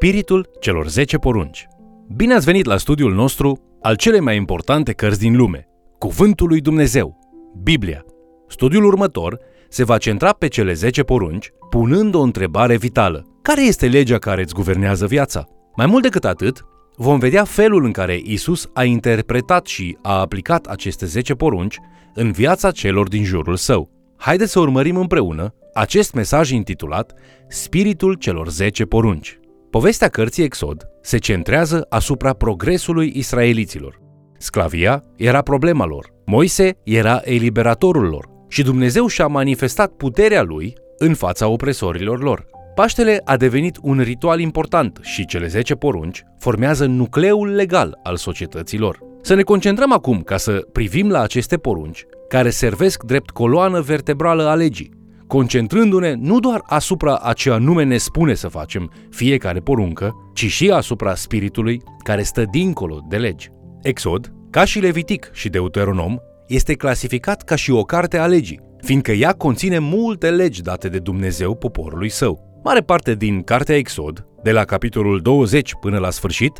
Spiritul celor 10 porunci. Bine ați venit la studiul nostru al cele mai importante cărți din lume, Cuvântul lui Dumnezeu, Biblia. Studiul următor se va centra pe cele 10 porunci, punând o întrebare vitală. Care este legea care îți guvernează viața? Mai mult decât atât, vom vedea felul în care Isus a interpretat și a aplicat aceste 10 porunci în viața celor din jurul său. Haideți să urmărim împreună acest mesaj intitulat Spiritul celor 10 porunci. Povestea cărții Exod se centrează asupra progresului israeliților. Sclavia era problema lor, Moise era eliberatorul lor și Dumnezeu și-a manifestat puterea lui în fața opresorilor lor. Paștele a devenit un ritual important și cele 10 porunci formează nucleul legal al societăților. Să ne concentrăm acum ca să privim la aceste porunci, care servesc drept coloană vertebrală a legii, concentrându-ne nu doar asupra a ce anume ne spune să facem fiecare poruncă, ci și asupra spiritului care stă dincolo de legi. Exod, ca și Levitic și Deuteronom, este clasificat ca și o carte a legii, fiindcă ea conține multe legi date de Dumnezeu poporului său. Mare parte din Cartea Exod, de la capitolul 20 până la sfârșit,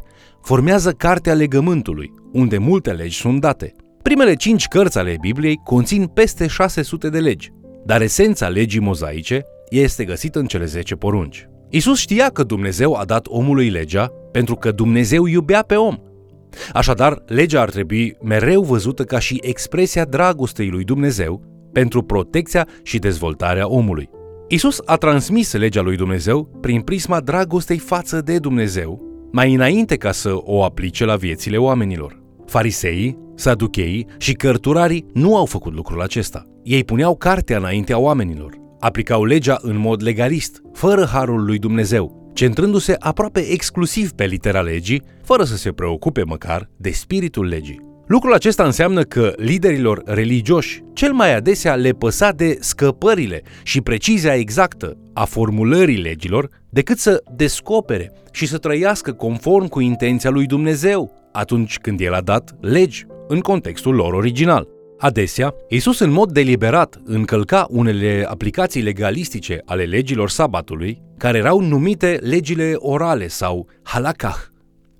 formează Cartea Legământului, unde multe legi sunt date. Primele cinci cărți ale Bibliei conțin peste 600 de legi, dar esența legii mozaice este găsită în cele 10 porunci. Isus știa că Dumnezeu a dat omului legea pentru că Dumnezeu iubea pe om. Așadar, legea ar trebui mereu văzută ca și expresia dragostei lui Dumnezeu pentru protecția și dezvoltarea omului. Isus a transmis legea lui Dumnezeu prin prisma dragostei față de Dumnezeu, mai înainte ca să o aplice la viețile oamenilor. Fariseii, saducheii și cărturarii nu au făcut lucrul acesta. Ei puneau cartea înaintea oamenilor, aplicau legea în mod legalist, fără harul lui Dumnezeu, centrându-se aproape exclusiv pe litera legii, fără să se preocupe măcar de spiritul legii. Lucrul acesta înseamnă că liderilor religioși cel mai adesea le păsa de scăpările și precizia exactă a formulării legilor decât să descopere și să trăiască conform cu intenția lui Dumnezeu atunci când el a dat legi în contextul lor original. Adesea, Isus în mod deliberat încălca unele aplicații legalistice ale legilor sabatului, care erau numite legile orale sau halakah,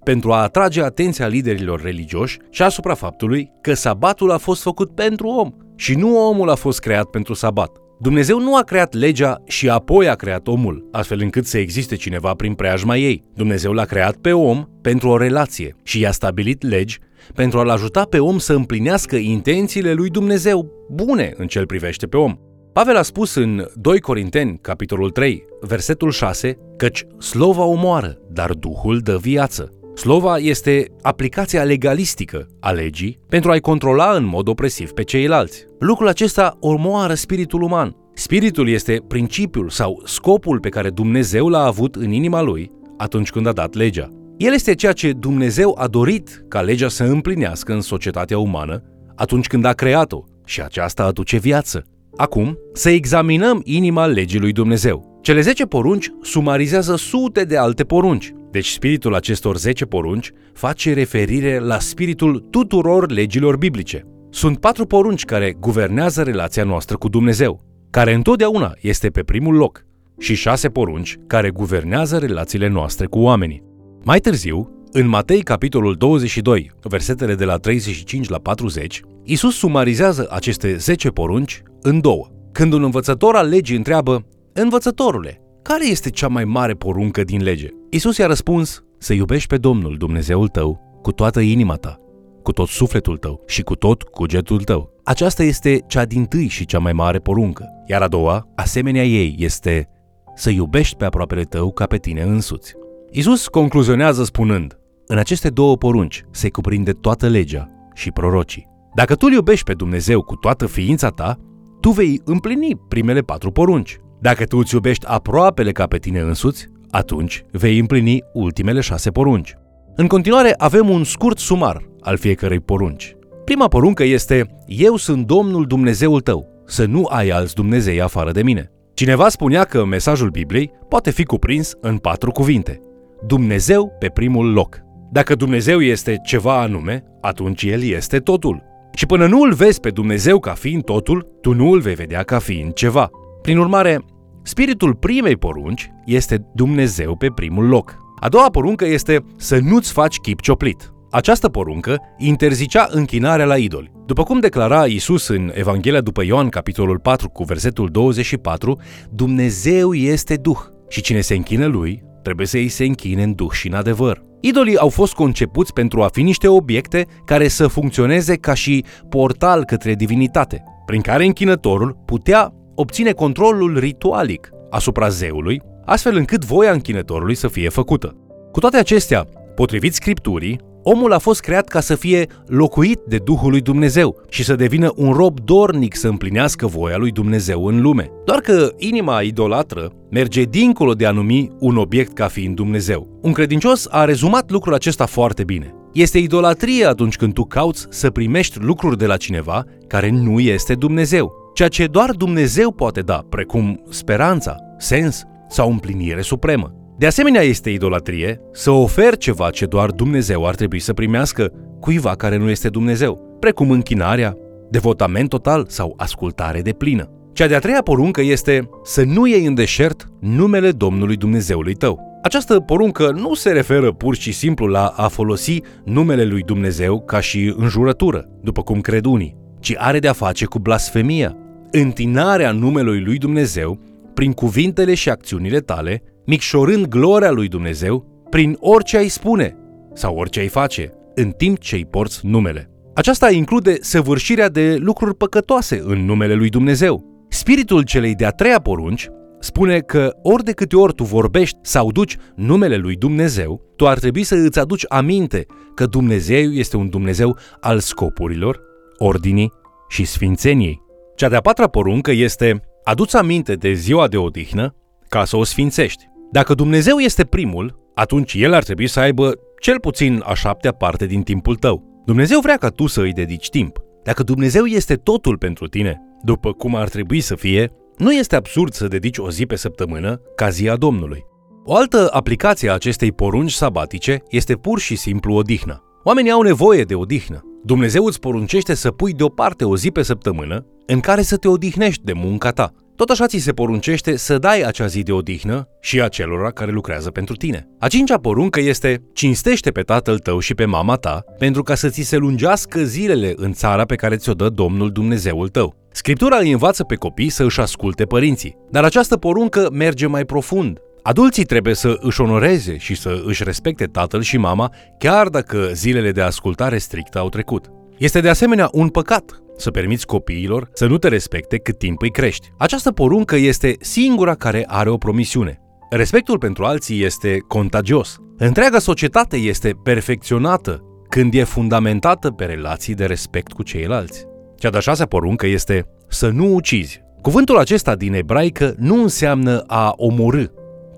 pentru a atrage atenția liderilor religioși și asupra faptului că sabatul a fost făcut pentru om și nu omul a fost creat pentru sabat. Dumnezeu nu a creat legea și apoi a creat omul, astfel încât să existe cineva prin preajma ei. Dumnezeu l-a creat pe om pentru o relație și i-a stabilit legi pentru a-l ajuta pe om să împlinească intențiile lui Dumnezeu bune în ce privește pe om. Pavel a spus în 2 Corinteni, capitolul 3, versetul 6, căci slova omoară, dar Duhul dă viață. Slova este aplicația legalistică a legii pentru a-i controla în mod opresiv pe ceilalți. Lucrul acesta omoară spiritul uman. Spiritul este principiul sau scopul pe care Dumnezeu l-a avut în inima lui atunci când a dat legea. El este ceea ce Dumnezeu a dorit ca legea să împlinească în societatea umană atunci când a creat-o și aceasta aduce viață. Acum, să examinăm inima legii lui Dumnezeu. Cele 10 porunci sumarizează sute de alte porunci. Deci spiritul acestor 10 porunci face referire la spiritul tuturor legilor biblice. Sunt patru porunci care guvernează relația noastră cu Dumnezeu, care întotdeauna este pe primul loc, și șase porunci care guvernează relațiile noastre cu oamenii. Mai târziu, în Matei capitolul 22, versetele de la 35 la 40, Isus sumarizează aceste 10 porunci în două. Când un învățător al legii întreabă, Învățătorule, care este cea mai mare poruncă din lege? Isus i-a răspuns, să iubești pe Domnul Dumnezeul tău cu toată inima ta, cu tot sufletul tău și cu tot cugetul tău. Aceasta este cea din tâi și cea mai mare poruncă. Iar a doua, asemenea ei, este să iubești pe aproapele tău ca pe tine însuți. Isus concluzionează spunând, în aceste două porunci se cuprinde toată legea și prorocii. Dacă tu îl iubești pe Dumnezeu cu toată ființa ta, tu vei împlini primele patru porunci. Dacă tu îți iubești aproapele ca pe tine însuți, atunci vei împlini ultimele șase porunci. În continuare avem un scurt sumar al fiecărei porunci. Prima poruncă este, Eu sunt Domnul Dumnezeul tău, să nu ai alți Dumnezei afară de mine. Cineva spunea că mesajul Bibliei poate fi cuprins în patru cuvinte. Dumnezeu pe primul loc. Dacă Dumnezeu este ceva anume, atunci El este totul. Și până nu îl vezi pe Dumnezeu ca fiind totul, tu nu îl vei vedea ca fiind ceva. Prin urmare, spiritul primei porunci este Dumnezeu pe primul loc. A doua poruncă este să nu-ți faci chip cioplit. Această poruncă interzicea închinarea la idoli. După cum declara Isus în Evanghelia după Ioan, capitolul 4, cu versetul 24, Dumnezeu este Duh și cine se închină lui trebuie să îi se închine în Duh și în adevăr. Idolii au fost concepuți pentru a fi niște obiecte care să funcționeze ca și portal către divinitate, prin care închinătorul putea obține controlul ritualic asupra zeului, astfel încât voia închinătorului să fie făcută. Cu toate acestea, potrivit scripturii, omul a fost creat ca să fie locuit de Duhul lui Dumnezeu și să devină un rob dornic să împlinească voia lui Dumnezeu în lume. Doar că inima idolatră merge dincolo de a numi un obiect ca fiind Dumnezeu. Un credincios a rezumat lucrul acesta foarte bine. Este idolatrie atunci când tu cauți să primești lucruri de la cineva care nu este Dumnezeu, ceea ce doar Dumnezeu poate da, precum speranța, sens sau împlinire supremă. De asemenea, este idolatrie să oferi ceva ce doar Dumnezeu ar trebui să primească cuiva care nu este Dumnezeu, precum închinarea, devotament total sau ascultare de plină. Cea de-a treia poruncă este să nu iei în deșert numele Domnului Dumnezeului tău. Această poruncă nu se referă pur și simplu la a folosi numele lui Dumnezeu ca și înjurătură, după cum cred unii, ci are de-a face cu blasfemia, întinarea numelui lui Dumnezeu prin cuvintele și acțiunile tale, micșorând gloria lui Dumnezeu prin orice ai spune sau orice ai face, în timp ce îi porți numele. Aceasta include săvârșirea de lucruri păcătoase în numele lui Dumnezeu. Spiritul celei de-a treia porunci spune că ori de câte ori tu vorbești sau duci numele lui Dumnezeu, tu ar trebui să îți aduci aminte că Dumnezeu este un Dumnezeu al scopurilor, ordinii și sfințeniei. Cea de-a patra poruncă este aduți aminte de ziua de odihnă ca să o sfințești. Dacă Dumnezeu este primul, atunci El ar trebui să aibă cel puțin a șaptea parte din timpul tău. Dumnezeu vrea ca tu să îi dedici timp. Dacă Dumnezeu este totul pentru tine, după cum ar trebui să fie, nu este absurd să dedici o zi pe săptămână ca zi a Domnului. O altă aplicație a acestei porunci sabatice este pur și simplu odihna. Oamenii au nevoie de odihnă. Dumnezeu îți poruncește să pui deoparte o zi pe săptămână în care să te odihnești de munca ta. Tot așa ți se poruncește să dai acea zi de odihnă și acelora care lucrează pentru tine. A cincea poruncă este cinstește pe tatăl tău și pe mama ta pentru ca să ți se lungească zilele în țara pe care ți-o dă Domnul Dumnezeul tău. Scriptura îi învață pe copii să își asculte părinții, dar această poruncă merge mai profund. Adulții trebuie să își onoreze și să își respecte tatăl și mama, chiar dacă zilele de ascultare strictă au trecut. Este de asemenea un păcat să permiți copiilor să nu te respecte cât timp îi crești. Această poruncă este singura care are o promisiune. Respectul pentru alții este contagios. Întreaga societate este perfecționată când e fundamentată pe relații de respect cu ceilalți. Cea de-a șasea poruncă este să nu ucizi. Cuvântul acesta din ebraică nu înseamnă a omorâ,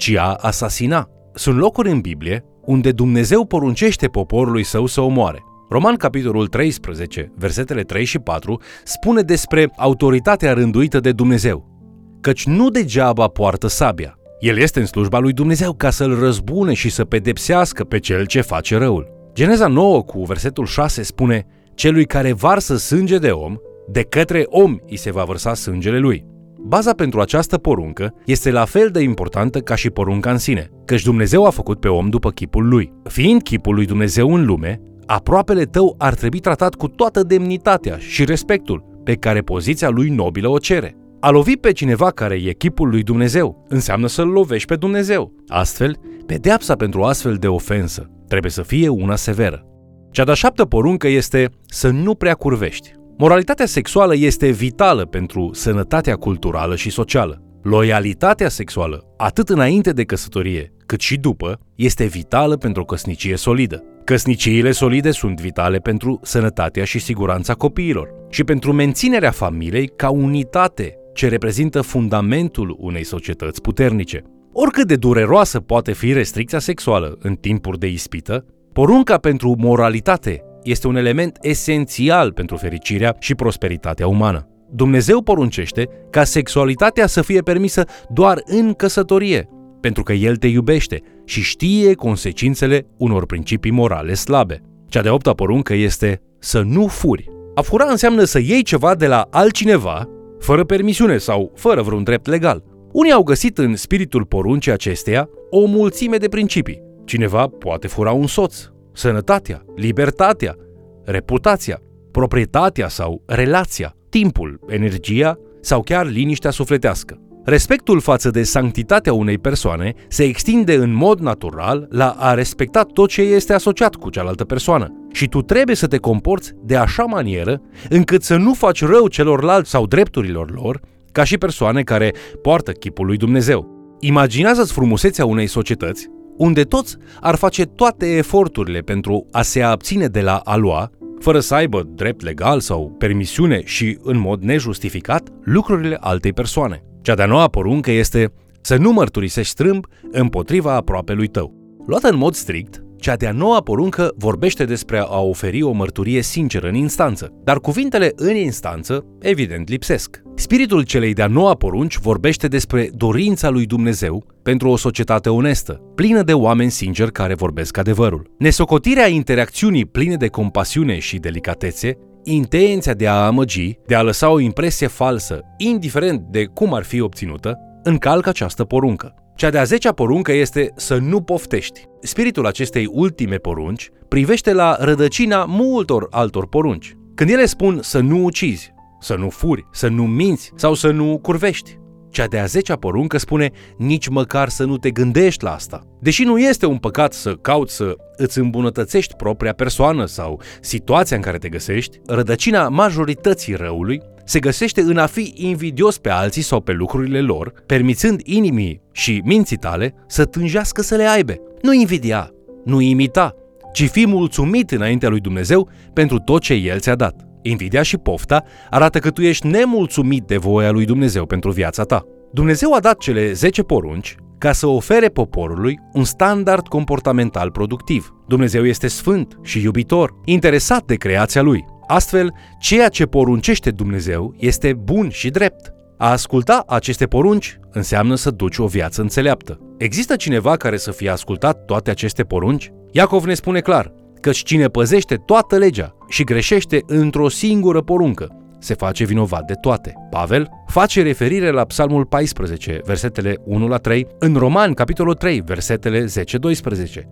ci a asasina. Sunt locuri în Biblie unde Dumnezeu poruncește poporului său să omoare. Roman, capitolul 13, versetele 3 și 4, spune despre autoritatea rânduită de Dumnezeu. Căci nu degeaba poartă sabia. El este în slujba lui Dumnezeu ca să-l răzbune și să pedepsească pe cel ce face răul. Geneza 9 cu versetul 6 spune Celui care varsă sânge de om, de către om îi se va vărsa sângele lui. Baza pentru această poruncă este la fel de importantă ca și porunca în sine, căci Dumnezeu a făcut pe om după chipul lui. Fiind chipul lui Dumnezeu în lume, aproapele tău ar trebui tratat cu toată demnitatea și respectul pe care poziția lui nobilă o cere. A lovi pe cineva care e chipul lui Dumnezeu înseamnă să-l lovești pe Dumnezeu. Astfel, pedeapsa pentru astfel de ofensă trebuie să fie una severă. Cea de-a șaptea poruncă este să nu prea curvești. Moralitatea sexuală este vitală pentru sănătatea culturală și socială. Loialitatea sexuală, atât înainte de căsătorie, cât și după, este vitală pentru o căsnicie solidă. Căsniciile solide sunt vitale pentru sănătatea și siguranța copiilor și pentru menținerea familiei ca unitate ce reprezintă fundamentul unei societăți puternice. Oricât de dureroasă poate fi restricția sexuală în timpuri de ispită, porunca pentru moralitate este un element esențial pentru fericirea și prosperitatea umană. Dumnezeu poruncește ca sexualitatea să fie permisă doar în căsătorie, pentru că El te iubește și știe consecințele unor principii morale slabe. Cea de opta poruncă este să nu furi. A fura înseamnă să iei ceva de la altcineva, fără permisiune sau fără vreun drept legal. Unii au găsit în spiritul poruncii acesteia o mulțime de principii, Cineva poate fura un soț, sănătatea, libertatea, reputația, proprietatea sau relația, timpul, energia sau chiar liniștea sufletească. Respectul față de sanctitatea unei persoane se extinde în mod natural la a respecta tot ce este asociat cu cealaltă persoană. Și tu trebuie să te comporți de așa manieră încât să nu faci rău celorlalți sau drepturilor lor, ca și persoane care poartă chipul lui Dumnezeu. Imaginează-ți frumusețea unei societăți unde toți ar face toate eforturile pentru a se abține de la a lua, fără să aibă drept legal sau permisiune și în mod nejustificat, lucrurile altei persoane. Cea de-a noua poruncă este să nu mărturisești strâmb împotriva aproapelui tău. Luată în mod strict, cea de-a noua poruncă vorbește despre a oferi o mărturie sinceră în instanță, dar cuvintele în instanță, evident, lipsesc. Spiritul celei de-a noua porunci vorbește despre dorința lui Dumnezeu pentru o societate onestă, plină de oameni sinceri care vorbesc adevărul. Nesocotirea interacțiunii pline de compasiune și delicatețe intenția de a amăgi, de a lăsa o impresie falsă, indiferent de cum ar fi obținută, încalcă această poruncă. Cea de-a zecea poruncă este să nu poftești. Spiritul acestei ultime porunci privește la rădăcina multor altor porunci. Când ele spun să nu ucizi, să nu furi, să nu minți sau să nu curvești, cea de-a zecea poruncă spune nici măcar să nu te gândești la asta. Deși nu este un păcat să cauți să îți îmbunătățești propria persoană sau situația în care te găsești, rădăcina majorității răului se găsește în a fi invidios pe alții sau pe lucrurile lor, permițând inimii și minții tale să tânjească să le aibă. Nu invidia, nu imita, ci fi mulțumit înaintea lui Dumnezeu pentru tot ce El ți-a dat. Invidia și pofta arată că tu ești nemulțumit de voia lui Dumnezeu pentru viața ta. Dumnezeu a dat cele 10 porunci ca să ofere poporului un standard comportamental productiv. Dumnezeu este sfânt și iubitor, interesat de creația lui. Astfel, ceea ce poruncește Dumnezeu este bun și drept. A asculta aceste porunci înseamnă să duci o viață înțeleaptă. Există cineva care să fie ascultat toate aceste porunci? Iacov ne spune clar, căci cine păzește toată legea și greșește într-o singură poruncă, se face vinovat de toate. Pavel face referire la Psalmul 14, versetele 1 la 3, în Roman, capitolul 3, versetele 10-12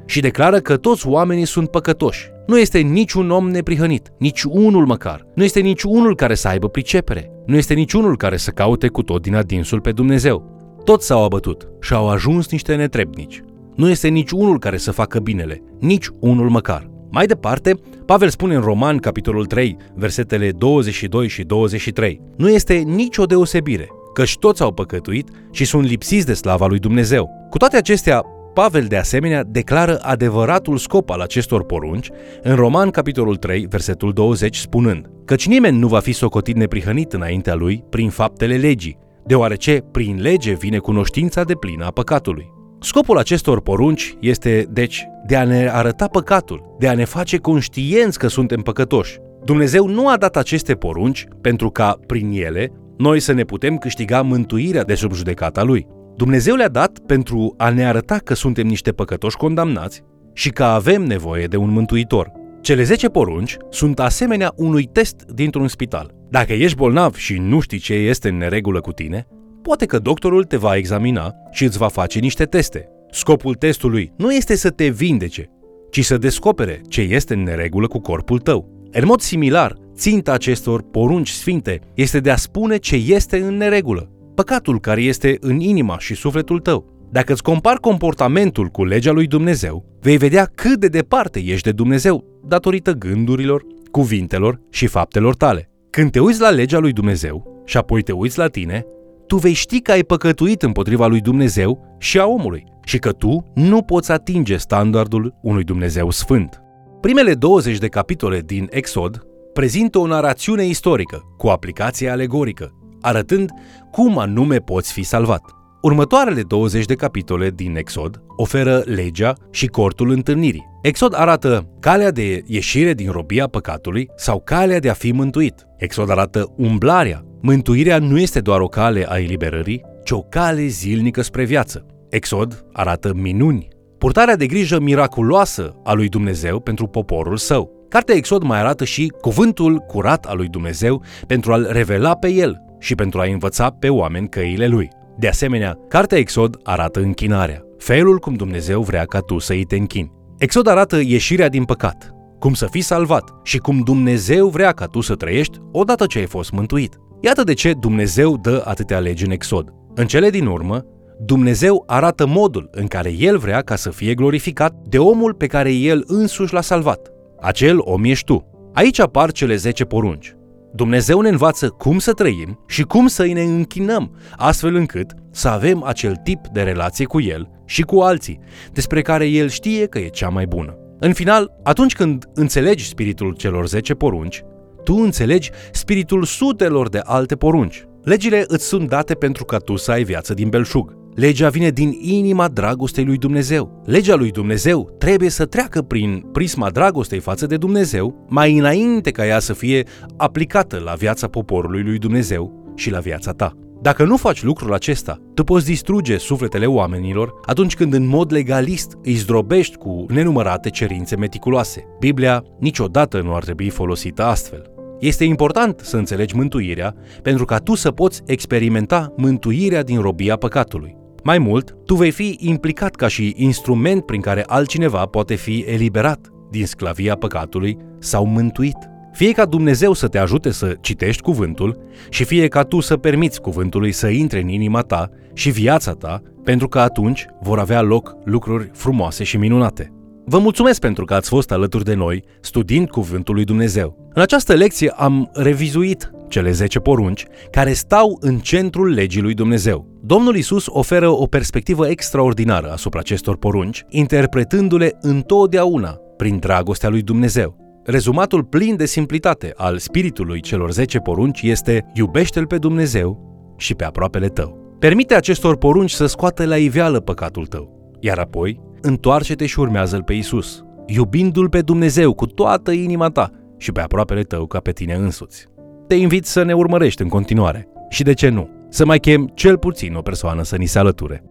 și declară că toți oamenii sunt păcătoși. Nu este niciun om neprihănit, nici unul măcar. Nu este nici unul care să aibă pricepere. Nu este nici unul care să caute cu tot din adinsul pe Dumnezeu. Toți s-au abătut și au ajuns niște netrebnici. Nu este nici unul care să facă binele, nici unul măcar. Mai departe, Pavel spune în Roman, capitolul 3, versetele 22 și 23, nu este nicio deosebire, căci toți au păcătuit și sunt lipsiți de slava lui Dumnezeu. Cu toate acestea, Pavel de asemenea declară adevăratul scop al acestor porunci în Roman capitolul 3, versetul 20, spunând Căci nimeni nu va fi socotit neprihănit înaintea lui prin faptele legii, deoarece prin lege vine cunoștința de plină a păcatului. Scopul acestor porunci este, deci, de a ne arăta păcatul, de a ne face conștienți că suntem păcătoși. Dumnezeu nu a dat aceste porunci pentru ca, prin ele, noi să ne putem câștiga mântuirea de sub judecata Lui. Dumnezeu le-a dat pentru a ne arăta că suntem niște păcătoși condamnați și că avem nevoie de un mântuitor. Cele 10 porunci sunt asemenea unui test dintr-un spital. Dacă ești bolnav și nu știi ce este în neregulă cu tine, poate că doctorul te va examina și îți va face niște teste. Scopul testului nu este să te vindece, ci să descopere ce este în neregulă cu corpul tău. În mod similar, ținta acestor porunci sfinte este de a spune ce este în neregulă, păcatul care este în inima și sufletul tău. Dacă îți compari comportamentul cu legea lui Dumnezeu, vei vedea cât de departe ești de Dumnezeu datorită gândurilor, cuvintelor și faptelor tale. Când te uiți la legea lui Dumnezeu și apoi te uiți la tine, tu vei ști că ai păcătuit împotriva lui Dumnezeu și a omului și că tu nu poți atinge standardul unui Dumnezeu sfânt. Primele 20 de capitole din Exod prezintă o narațiune istorică cu aplicație alegorică, arătând cum anume poți fi salvat. Următoarele 20 de capitole din Exod oferă legea și cortul întâlnirii. Exod arată calea de ieșire din robia păcatului sau calea de a fi mântuit. Exod arată umblarea. Mântuirea nu este doar o cale a eliberării, ci o cale zilnică spre viață. Exod arată minuni, purtarea de grijă miraculoasă a lui Dumnezeu pentru poporul său. Cartea Exod mai arată și cuvântul curat al lui Dumnezeu pentru a-l revela pe el și pentru a învăța pe oameni căile lui. De asemenea, cartea Exod arată închinarea, felul cum Dumnezeu vrea ca tu să îi te închini. Exod arată ieșirea din păcat, cum să fii salvat și cum Dumnezeu vrea ca tu să trăiești odată ce ai fost mântuit. Iată de ce Dumnezeu dă atâtea legi în Exod. În cele din urmă, Dumnezeu arată modul în care El vrea ca să fie glorificat de omul pe care El însuși l-a salvat. Acel om ești tu. Aici apar cele 10 porunci. Dumnezeu ne învață cum să trăim și cum să îi ne închinăm, astfel încât să avem acel tip de relație cu El și cu alții, despre care El știe că e cea mai bună. În final, atunci când înțelegi spiritul celor 10 porunci, tu înțelegi spiritul sutelor de alte porunci. Legile îți sunt date pentru ca tu să ai viață din belșug. Legea vine din inima dragostei lui Dumnezeu. Legea lui Dumnezeu trebuie să treacă prin prisma dragostei față de Dumnezeu, mai înainte ca ea să fie aplicată la viața poporului lui Dumnezeu și la viața ta. Dacă nu faci lucrul acesta, tu poți distruge sufletele oamenilor atunci când în mod legalist îi zdrobești cu nenumărate cerințe meticuloase. Biblia niciodată nu ar trebui folosită astfel. Este important să înțelegi mântuirea pentru ca tu să poți experimenta mântuirea din robia păcatului. Mai mult, tu vei fi implicat ca și instrument prin care altcineva poate fi eliberat din sclavia păcatului sau mântuit. Fie ca Dumnezeu să te ajute să citești cuvântul și fie ca tu să permiți cuvântului să intre în inima ta și viața ta, pentru că atunci vor avea loc lucruri frumoase și minunate. Vă mulțumesc pentru că ați fost alături de noi studiind Cuvântul lui Dumnezeu. În această lecție am revizuit cele 10 porunci care stau în centrul legii lui Dumnezeu. Domnul Isus oferă o perspectivă extraordinară asupra acestor porunci, interpretându-le întotdeauna prin dragostea lui Dumnezeu. Rezumatul plin de simplitate al spiritului celor 10 porunci este iubește-L pe Dumnezeu și pe aproapele tău. Permite acestor porunci să scoată la iveală păcatul tău, iar apoi întoarce-te și urmează-L pe Isus, iubindu-L pe Dumnezeu cu toată inima ta și pe aproapele tău ca pe tine însuți. Te invit să ne urmărești în continuare și, de ce nu, să mai chem cel puțin o persoană să ni se alăture.